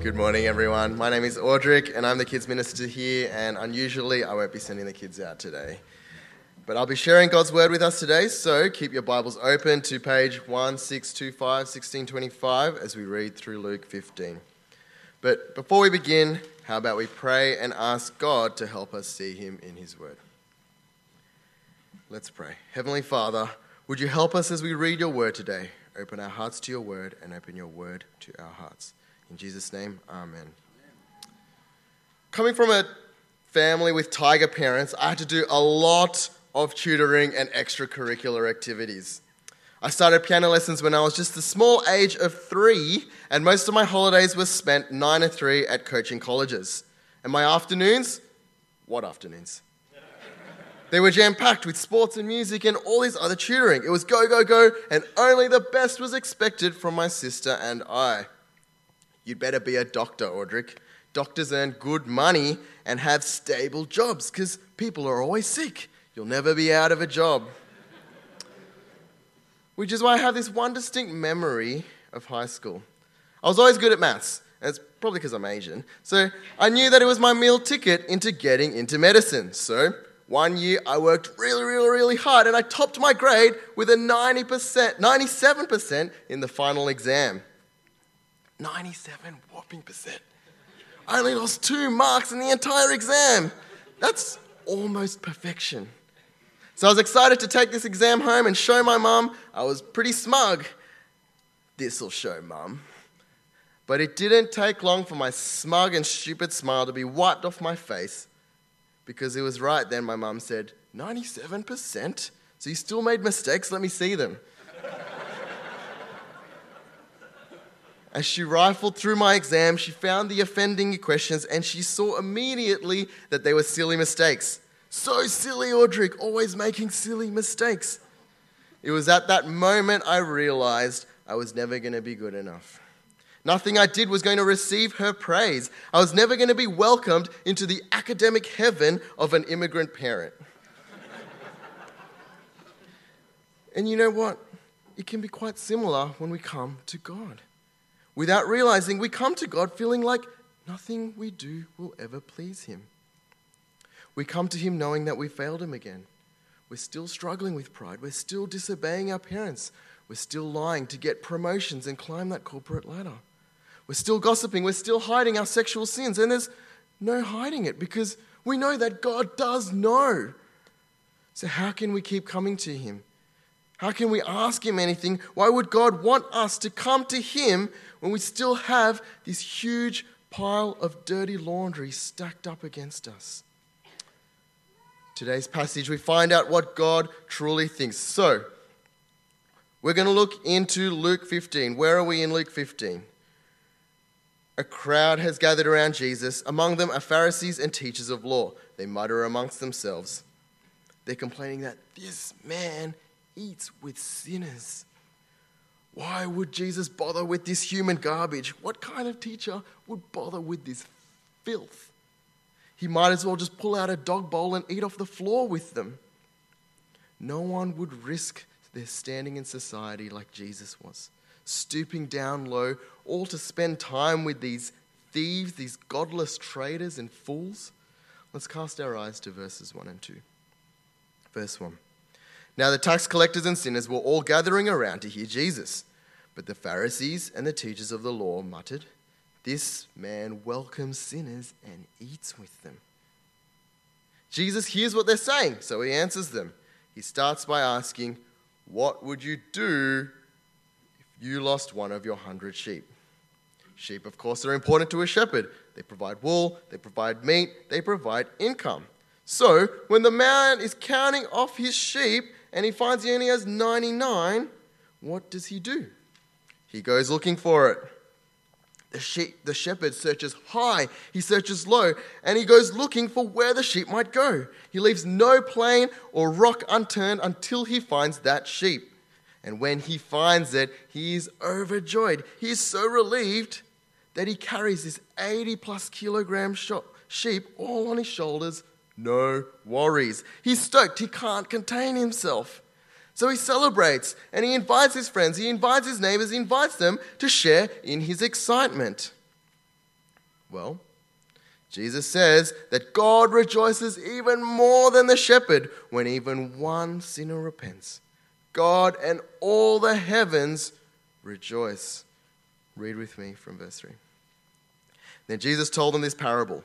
Good morning, everyone. My name is Audric, and I'm the kids minister here. And unusually, I won't be sending the kids out today. But I'll be sharing God's word with us today, so keep your Bibles open to page 1625, 1625, as we read through Luke 15. But before we begin, how about we pray and ask God to help us see Him in His word? Let's pray. Heavenly Father, would you help us as we read your word today? Open our hearts to your word and open your word to our hearts. In Jesus' name, amen. Coming from a family with tiger parents, I had to do a lot of tutoring and extracurricular activities. I started piano lessons when I was just the small age of three, and most of my holidays were spent nine to three at coaching colleges. And my afternoons, what afternoons? They were jam packed with sports and music and all this other tutoring. It was go, go, go, and only the best was expected from my sister and I. You'd better be a doctor, Audric. Doctors earn good money and have stable jobs because people are always sick. You'll never be out of a job. Which is why I have this one distinct memory of high school. I was always good at maths, and it's probably because I'm Asian. So I knew that it was my meal ticket into getting into medicine. So one year I worked really, really, really hard and I topped my grade with a 90%, 97% in the final exam. 97 whopping percent. I only lost two marks in the entire exam. That's almost perfection. So I was excited to take this exam home and show my mum. I was pretty smug. This'll show mum. But it didn't take long for my smug and stupid smile to be wiped off my face because it was right then my mum said, 97%? So you still made mistakes? Let me see them. As she rifled through my exam, she found the offending questions and she saw immediately that they were silly mistakes. So silly, Audric, always making silly mistakes. It was at that moment I realized I was never going to be good enough. Nothing I did was going to receive her praise. I was never going to be welcomed into the academic heaven of an immigrant parent. and you know what? It can be quite similar when we come to God. Without realizing, we come to God feeling like nothing we do will ever please Him. We come to Him knowing that we failed Him again. We're still struggling with pride. We're still disobeying our parents. We're still lying to get promotions and climb that corporate ladder. We're still gossiping. We're still hiding our sexual sins. And there's no hiding it because we know that God does know. So, how can we keep coming to Him? How can we ask Him anything? Why would God want us to come to Him when we still have this huge pile of dirty laundry stacked up against us. Today's passage, we find out what God truly thinks. So, we're going to look into Luke 15. Where are we in Luke 15? A crowd has gathered around Jesus. Among them are Pharisees and teachers of law. They mutter amongst themselves. They're complaining that this man eats with sinners. Why would Jesus bother with this human garbage? What kind of teacher would bother with this filth? He might as well just pull out a dog bowl and eat off the floor with them. No one would risk their standing in society like Jesus was, stooping down low, all to spend time with these thieves, these godless traitors and fools. Let's cast our eyes to verses 1 and 2. Verse 1. Now the tax collectors and sinners were all gathering around to hear Jesus. But the Pharisees and the teachers of the law muttered, This man welcomes sinners and eats with them. Jesus hears what they're saying, so he answers them. He starts by asking, What would you do if you lost one of your hundred sheep? Sheep, of course, are important to a shepherd. They provide wool, they provide meat, they provide income. So, when the man is counting off his sheep and he finds he only has 99, what does he do? He goes looking for it. The, sheep, the shepherd searches high, he searches low, and he goes looking for where the sheep might go. He leaves no plain or rock unturned until he finds that sheep. And when he finds it, he is overjoyed. He is so relieved that he carries this 80 plus kilogram sheep all on his shoulders, no worries. He's stoked, he can't contain himself. So he celebrates and he invites his friends, he invites his neighbors, he invites them to share in his excitement. Well, Jesus says that God rejoices even more than the shepherd when even one sinner repents. God and all the heavens rejoice. Read with me from verse 3. Then Jesus told them this parable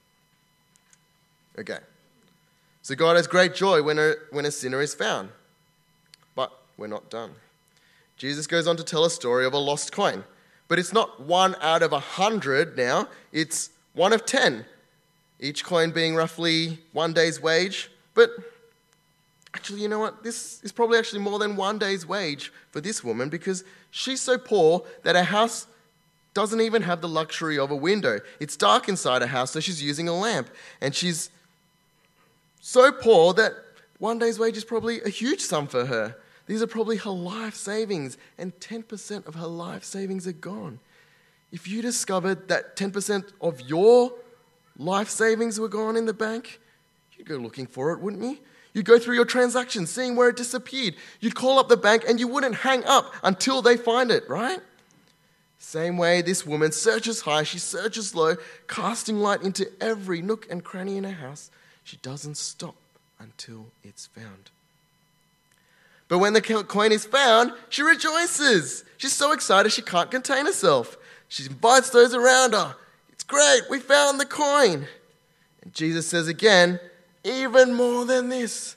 Okay. So God has great joy when a, when a sinner is found. But we're not done. Jesus goes on to tell a story of a lost coin. But it's not one out of a hundred now, it's one of ten. Each coin being roughly one day's wage. But actually, you know what? This is probably actually more than one day's wage for this woman because she's so poor that her house doesn't even have the luxury of a window. It's dark inside her house, so she's using a lamp. And she's so poor that one day's wage is probably a huge sum for her. These are probably her life savings, and 10% of her life savings are gone. If you discovered that 10% of your life savings were gone in the bank, you'd go looking for it, wouldn't you? You'd go through your transactions, seeing where it disappeared. You'd call up the bank and you wouldn't hang up until they find it, right? Same way, this woman searches high, she searches low, casting light into every nook and cranny in her house. She doesn't stop until it's found. But when the coin is found, she rejoices. She's so excited she can't contain herself. She invites those around her. It's great, we found the coin. And Jesus says again, even more than this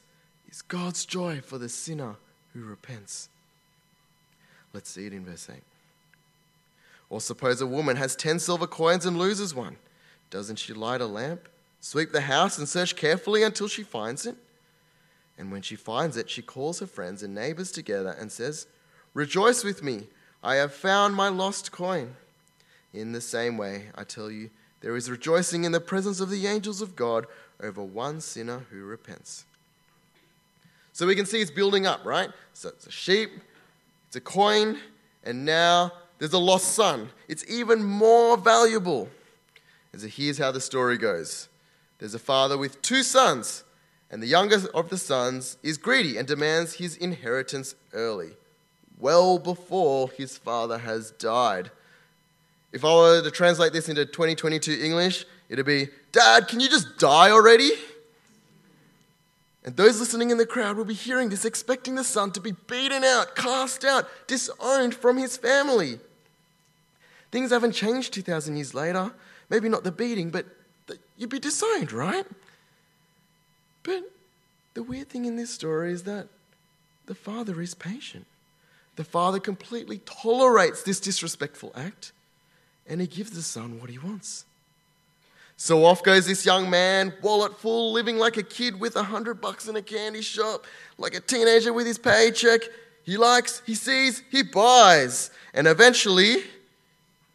is God's joy for the sinner who repents. Let's see it in verse 8. Or suppose a woman has 10 silver coins and loses one. Doesn't she light a lamp? Sweep the house and search carefully until she finds it. And when she finds it, she calls her friends and neighbors together and says, Rejoice with me, I have found my lost coin. In the same way, I tell you, there is rejoicing in the presence of the angels of God over one sinner who repents. So we can see it's building up, right? So it's a sheep, it's a coin, and now there's a lost son. It's even more valuable. And so here's how the story goes there's a father with two sons, and the youngest of the sons is greedy and demands his inheritance early, well before his father has died. If I were to translate this into 2022 English, it'd be Dad, can you just die already? And those listening in the crowd will be hearing this, expecting the son to be beaten out, cast out, disowned from his family. Things haven't changed 2,000 years later. Maybe not the beating, but you'd be disowned, right? But the weird thing in this story is that the father is patient. The father completely tolerates this disrespectful act and he gives the son what he wants. So off goes this young man, wallet full, living like a kid with a hundred bucks in a candy shop, like a teenager with his paycheck. He likes, he sees, he buys. And eventually,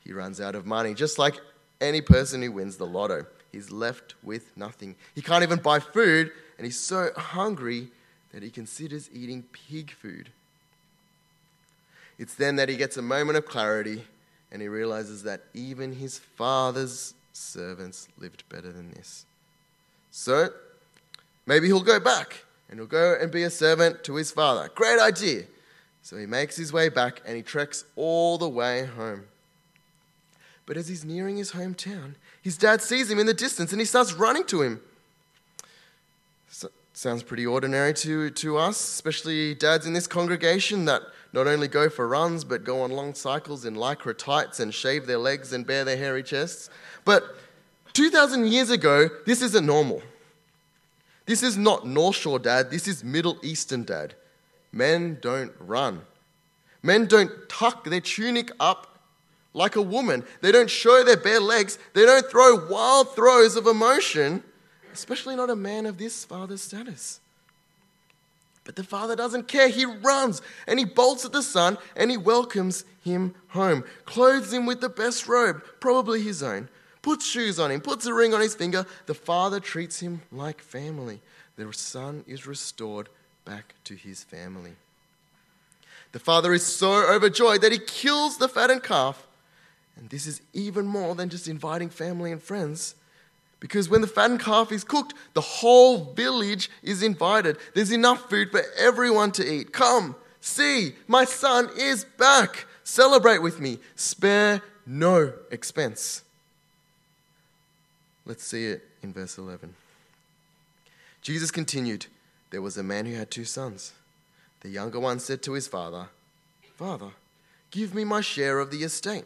he runs out of money, just like any person who wins the lotto he's left with nothing. He can't even buy food, and he's so hungry that he considers eating pig food. It's then that he gets a moment of clarity and he realizes that even his father's servants lived better than this. So, maybe he'll go back and he'll go and be a servant to his father. Great idea. So he makes his way back and he treks all the way home. But as he's nearing his hometown, his dad sees him in the distance and he starts running to him. So, sounds pretty ordinary to, to us, especially dads in this congregation that not only go for runs but go on long cycles in lycra tights and shave their legs and bare their hairy chests. But 2,000 years ago, this isn't normal. This is not North Shore dad, this is Middle Eastern dad. Men don't run. Men don't tuck their tunic up like a woman. They don't show their bare legs. They don't throw wild throws of emotion, especially not a man of this father's status. But the father doesn't care. He runs and he bolts at the son and he welcomes him home, clothes him with the best robe, probably his own, puts shoes on him, puts a ring on his finger. The father treats him like family. The son is restored back to his family. The father is so overjoyed that he kills the fattened calf. And this is even more than just inviting family and friends. Because when the fattened calf is cooked, the whole village is invited. There's enough food for everyone to eat. Come, see, my son is back. Celebrate with me. Spare no expense. Let's see it in verse 11. Jesus continued There was a man who had two sons. The younger one said to his father, Father, give me my share of the estate.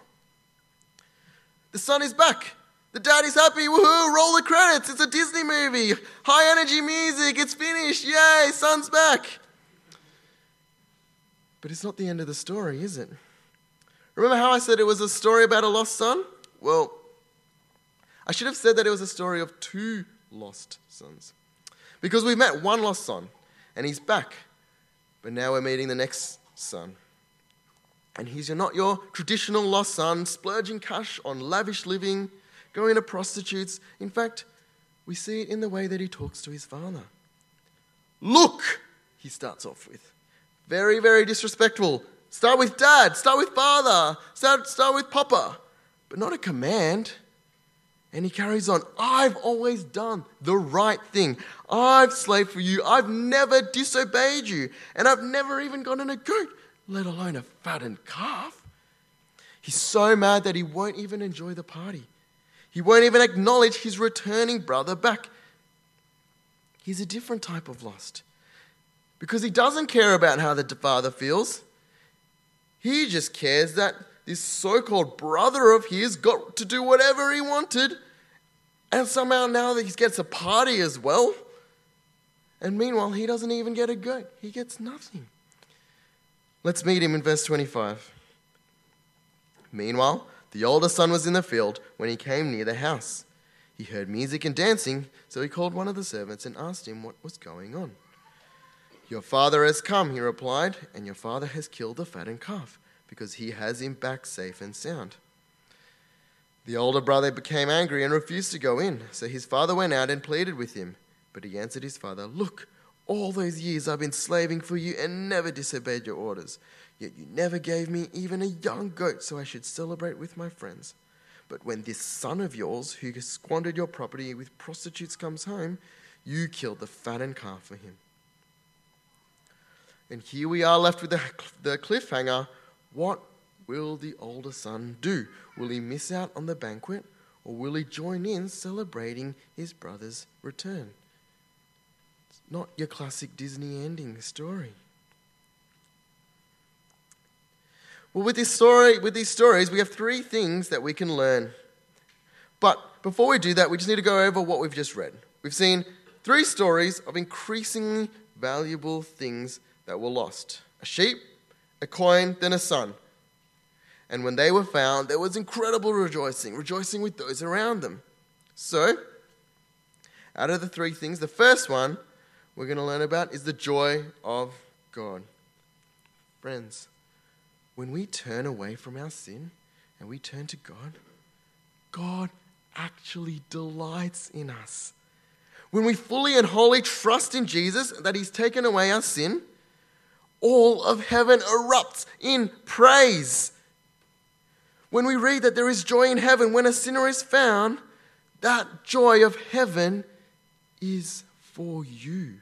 The son is back. The daddy's happy. Woohoo! Roll the credits. It's a Disney movie. High energy music. It's finished. Yay! Son's back. But it's not the end of the story, is it? Remember how I said it was a story about a lost son? Well, I should have said that it was a story of two lost sons. Because we've met one lost son, and he's back. But now we're meeting the next son. And he's not your traditional lost son, splurging cash on lavish living, going to prostitutes. In fact, we see it in the way that he talks to his father. Look, he starts off with. Very, very disrespectful. Start with dad, start with father, start, start with papa, but not a command. And he carries on, I've always done the right thing. I've slaved for you. I've never disobeyed you. And I've never even gotten a goat let alone a fattened calf. He's so mad that he won't even enjoy the party. He won't even acknowledge his returning brother back. He's a different type of lost because he doesn't care about how the father feels. He just cares that this so called brother of his got to do whatever he wanted, and somehow now that he gets a party as well. And meanwhile, he doesn't even get a goat, he gets nothing. Let's meet him in verse 25. Meanwhile, the older son was in the field when he came near the house. He heard music and dancing, so he called one of the servants and asked him what was going on. Your father has come, he replied, and your father has killed the fattened calf, because he has him back safe and sound. The older brother became angry and refused to go in, so his father went out and pleaded with him. But he answered his father, Look, all those years I've been slaving for you and never disobeyed your orders. Yet you never gave me even a young goat so I should celebrate with my friends. But when this son of yours, who squandered your property with prostitutes, comes home, you killed the fattened calf for him. And here we are left with the, the cliffhanger. What will the older son do? Will he miss out on the banquet or will he join in celebrating his brother's return? Not your classic Disney ending story. Well, with this story, with these stories, we have three things that we can learn. But before we do that, we just need to go over what we've just read. We've seen three stories of increasingly valuable things that were lost a sheep, a coin, then a son. And when they were found, there was incredible rejoicing, rejoicing with those around them. So, Out of the three things, the first one we're going to learn about is the joy of God. Friends, when we turn away from our sin and we turn to God, God actually delights in us. When we fully and wholly trust in Jesus that He's taken away our sin, all of heaven erupts in praise. When we read that there is joy in heaven when a sinner is found, that joy of heaven is for you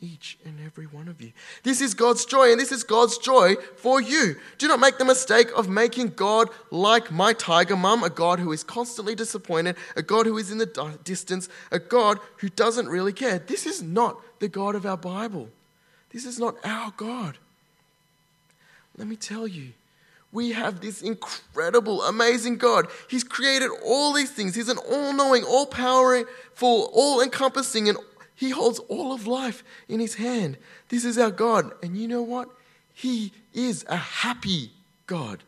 each and every one of you. This is God's joy, and this is God's joy for you. Do not make the mistake of making God like my tiger mum, a God who is constantly disappointed, a God who is in the distance, a God who doesn't really care. This is not the God of our Bible. This is not our God. Let me tell you, we have this incredible, amazing God. He's created all these things. He's an all knowing, all powerful, all encompassing, and he holds all of life in his hand. This is our God. And you know what? He is a happy God.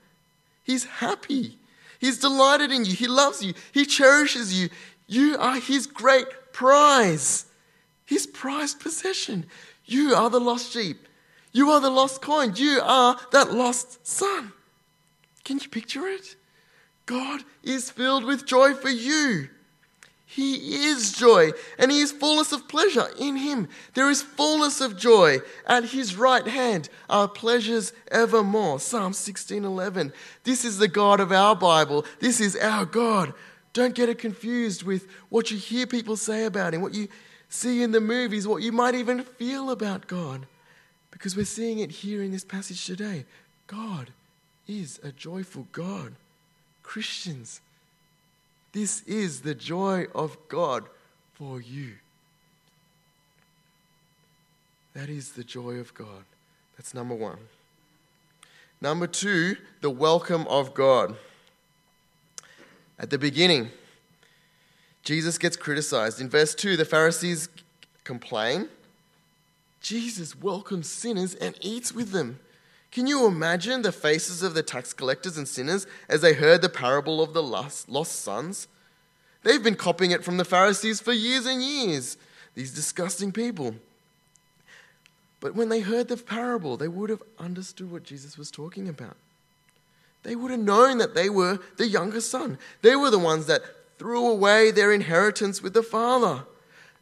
He's happy. He's delighted in you. He loves you. He cherishes you. You are his great prize, his prized possession. You are the lost sheep. You are the lost coin. You are that lost son. Can you picture it? God is filled with joy for you. He is joy, and He is fullness of pleasure in Him. There is fullness of joy. At His right hand are pleasures evermore. Psalm 16:11. This is the God of our Bible. This is our God. Don't get it confused with what you hear people say about Him, what you see in the movies, what you might even feel about God. Because we're seeing it here in this passage today. God is a joyful God. Christians, this is the joy of God for you. That is the joy of God. That's number one. Number two, the welcome of God. At the beginning, Jesus gets criticized. In verse 2, the Pharisees complain. Jesus welcomes sinners and eats with them. Can you imagine the faces of the tax collectors and sinners as they heard the parable of the lost, lost sons? They've been copying it from the Pharisees for years and years, these disgusting people. But when they heard the parable, they would have understood what Jesus was talking about. They would have known that they were the younger son. They were the ones that threw away their inheritance with the father.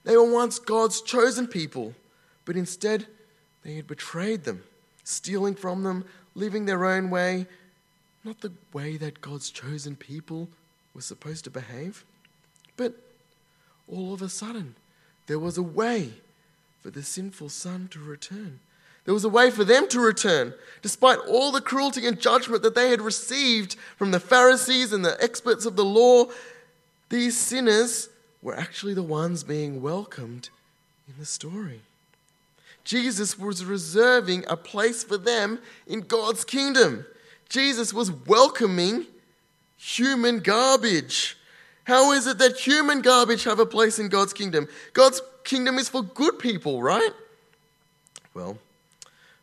They were once God's chosen people, but instead they had betrayed them stealing from them, living their own way, not the way that God's chosen people were supposed to behave. But all of a sudden, there was a way for the sinful son to return. There was a way for them to return, despite all the cruelty and judgment that they had received from the Pharisees and the experts of the law. These sinners were actually the ones being welcomed in the story. Jesus was reserving a place for them in God's kingdom. Jesus was welcoming human garbage. How is it that human garbage have a place in God's kingdom? God's kingdom is for good people, right? Well,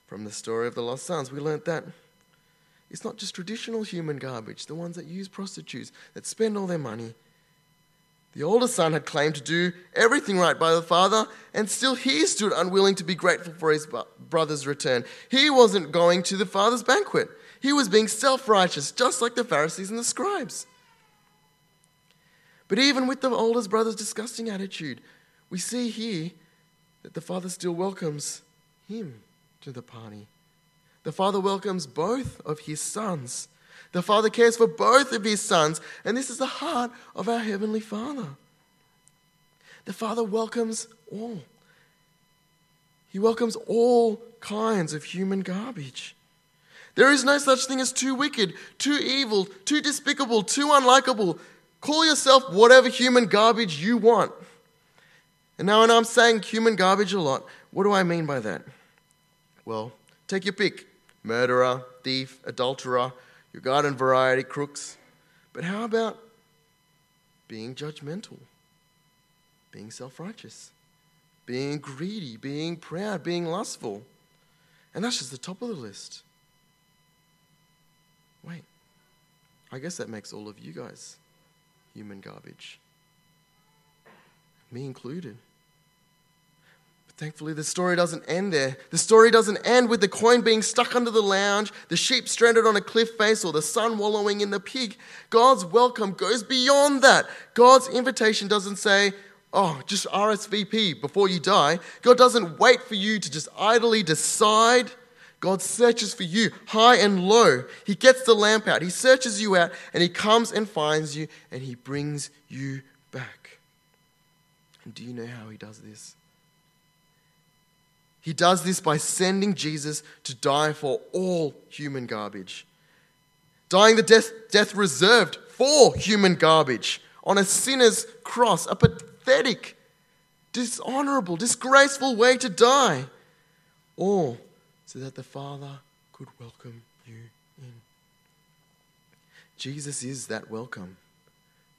from the story of the lost sons, we learnt that it's not just traditional human garbage, the ones that use prostitutes, that spend all their money, the older son had claimed to do everything right by the father, and still he stood unwilling to be grateful for his brother's return. He wasn't going to the father's banquet. He was being self righteous, just like the Pharisees and the scribes. But even with the older brother's disgusting attitude, we see here that the father still welcomes him to the party. The father welcomes both of his sons. The Father cares for both of his sons, and this is the heart of our Heavenly Father. The Father welcomes all. He welcomes all kinds of human garbage. There is no such thing as too wicked, too evil, too despicable, too unlikable. Call yourself whatever human garbage you want. And now, when I'm saying human garbage a lot, what do I mean by that? Well, take your pick murderer, thief, adulterer, your garden variety crooks. But how about being judgmental, being self righteous, being greedy, being proud, being lustful? And that's just the top of the list. Wait, I guess that makes all of you guys human garbage. me included. Thankfully, the story doesn't end there. The story doesn't end with the coin being stuck under the lounge, the sheep stranded on a cliff face, or the son wallowing in the pig. God's welcome goes beyond that. God's invitation doesn't say, oh, just RSVP before you die. God doesn't wait for you to just idly decide God searches for you high and low. He gets the lamp out, He searches you out, and He comes and finds you, and He brings you back. And do you know how He does this? He does this by sending Jesus to die for all human garbage, dying the death, death reserved for human garbage on a sinner's cross, a pathetic, dishonorable, disgraceful way to die. All so that the Father could welcome you in. Jesus is that welcome.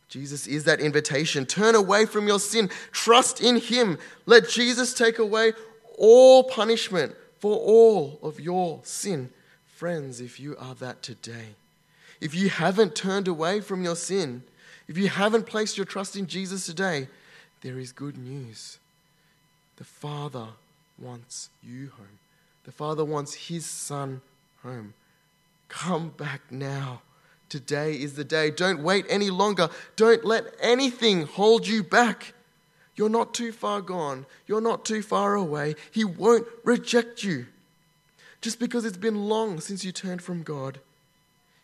Jesus is that invitation. Turn away from your sin. Trust in Him. Let Jesus take away all punishment for all of your sin. Friends, if you are that today, if you haven't turned away from your sin, if you haven't placed your trust in Jesus today, there is good news. The Father wants you home. The Father wants His Son home. Come back now. Today is the day. Don't wait any longer. Don't let anything hold you back. You're not too far gone. You're not too far away. He won't reject you. Just because it's been long since you turned from God,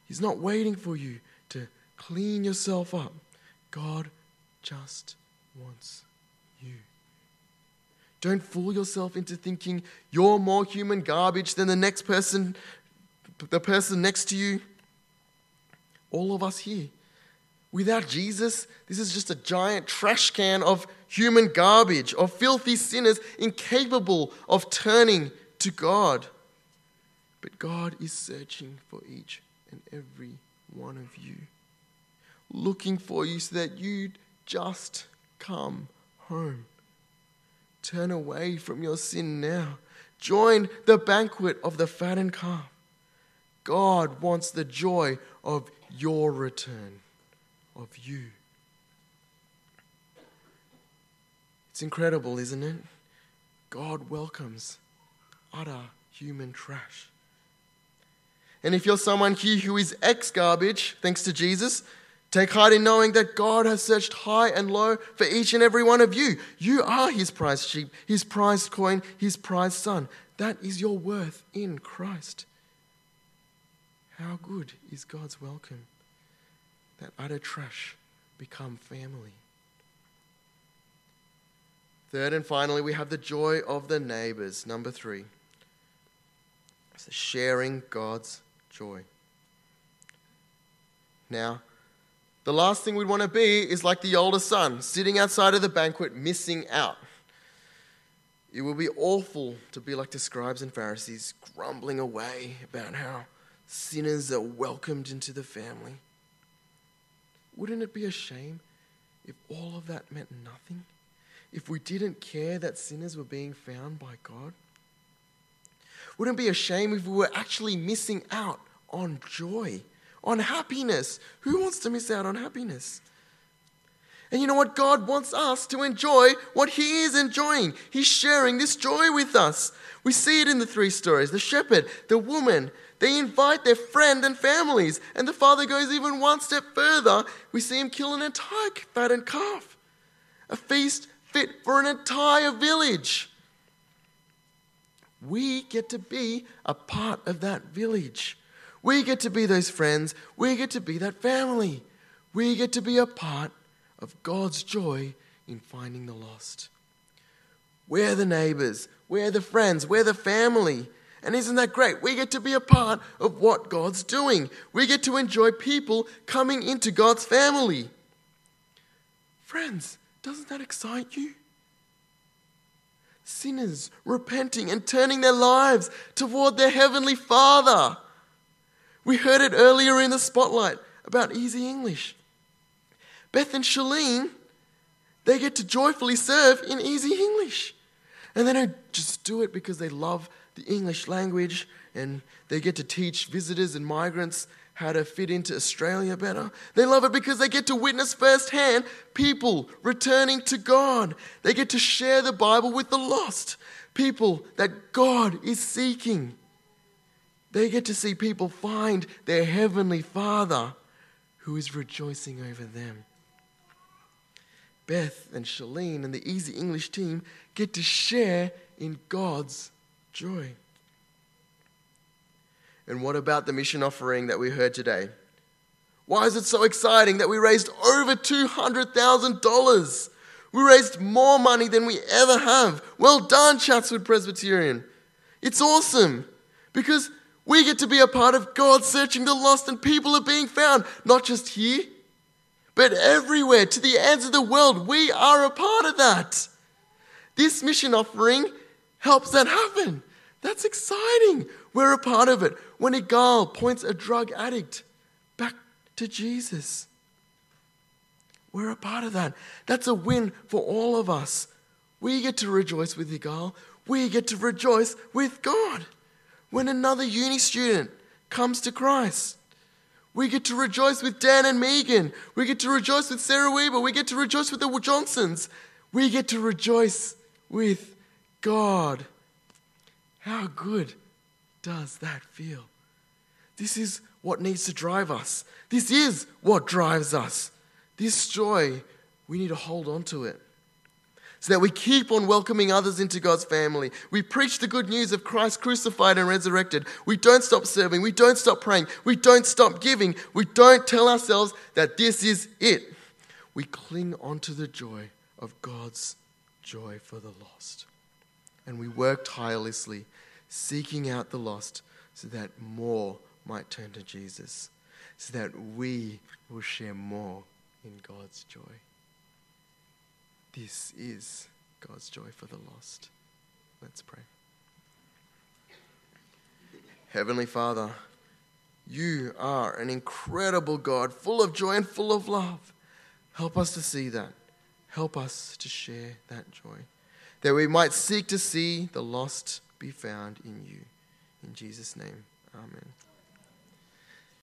He's not waiting for you to clean yourself up. God just wants you. Don't fool yourself into thinking you're more human garbage than the next person, the person next to you. All of us here. Without Jesus, this is just a giant trash can of human garbage, of filthy sinners incapable of turning to God. But God is searching for each and every one of you, looking for you so that you'd just come home. Turn away from your sin now. Join the banquet of the fattened calf. God wants the joy of your return, of you. It's incredible, isn't it? God welcomes utter human trash. And if you're someone here who is ex garbage, thanks to Jesus, Take heart in knowing that God has searched high and low for each and every one of you. You are his prized sheep, his prized coin, his prized son. That is your worth in Christ. How good is God's welcome? That utter trash become family. Third and finally, we have the joy of the neighbors. Number three. It's sharing God's joy. Now, the last thing we'd want to be is like the older son, sitting outside of the banquet, missing out. It would be awful to be like the scribes and Pharisees, grumbling away about how sinners are welcomed into the family. Wouldn't it be a shame if all of that meant nothing? If we didn't care that sinners were being found by God? Wouldn't it be a shame if we were actually missing out on joy? on happiness. Who wants to miss out on happiness? And you know what? God wants us to enjoy what He is enjoying. He's sharing this joy with us. We see it in the three stories the shepherd, the woman. They invite their friend and families. And the father goes even one step further. We see him kill an entire fattened calf, a feast fit for an entire village. We get to be a part of that village. We get to be those friends. We get to be that family. We get to be a part of God's joy in finding the lost. We're the neighbors. We're the friends. We're the family. And isn't that great? We get to be a part of what God's doing. We get to enjoy people coming into God's family. Friends, doesn't that excite you? Sinners repenting and turning their lives toward their Heavenly Father. We heard it earlier in the spotlight about easy English. Beth and Shalene, they get to joyfully serve in easy English. And they don't just do it because they love the English language and they get to teach visitors and migrants how to fit into Australia better. They love it because they get to witness firsthand people returning to God. They get to share the Bible with the lost, people that God is seeking. They get to see people find their heavenly Father who is rejoicing over them. Beth and Shalene and the Easy English team get to share in God's joy. And what about the mission offering that we heard today? Why is it so exciting that we raised over $200,000? We raised more money than we ever have. Well done, Chatswood Presbyterian. It's awesome because we get to be a part of God searching the lost and people are being found, not just here, but everywhere to the ends of the world. We are a part of that. This mission offering helps that happen. That's exciting. We're a part of it. When a girl points a drug addict back to Jesus, we're a part of that. That's a win for all of us. We get to rejoice with Igal. We get to rejoice with God. When another uni student comes to Christ, we get to rejoice with Dan and Megan. We get to rejoice with Sarah Weber. We get to rejoice with the Johnsons. We get to rejoice with God. How good does that feel? This is what needs to drive us. This is what drives us. This joy, we need to hold on to it so that we keep on welcoming others into God's family. We preach the good news of Christ crucified and resurrected. We don't stop serving. We don't stop praying. We don't stop giving. We don't tell ourselves that this is it. We cling onto the joy of God's joy for the lost. And we work tirelessly seeking out the lost so that more might turn to Jesus, so that we will share more in God's joy. This is God's joy for the lost. Let's pray. Heavenly Father, you are an incredible God, full of joy and full of love. Help us to see that. Help us to share that joy, that we might seek to see the lost be found in you. In Jesus' name, amen.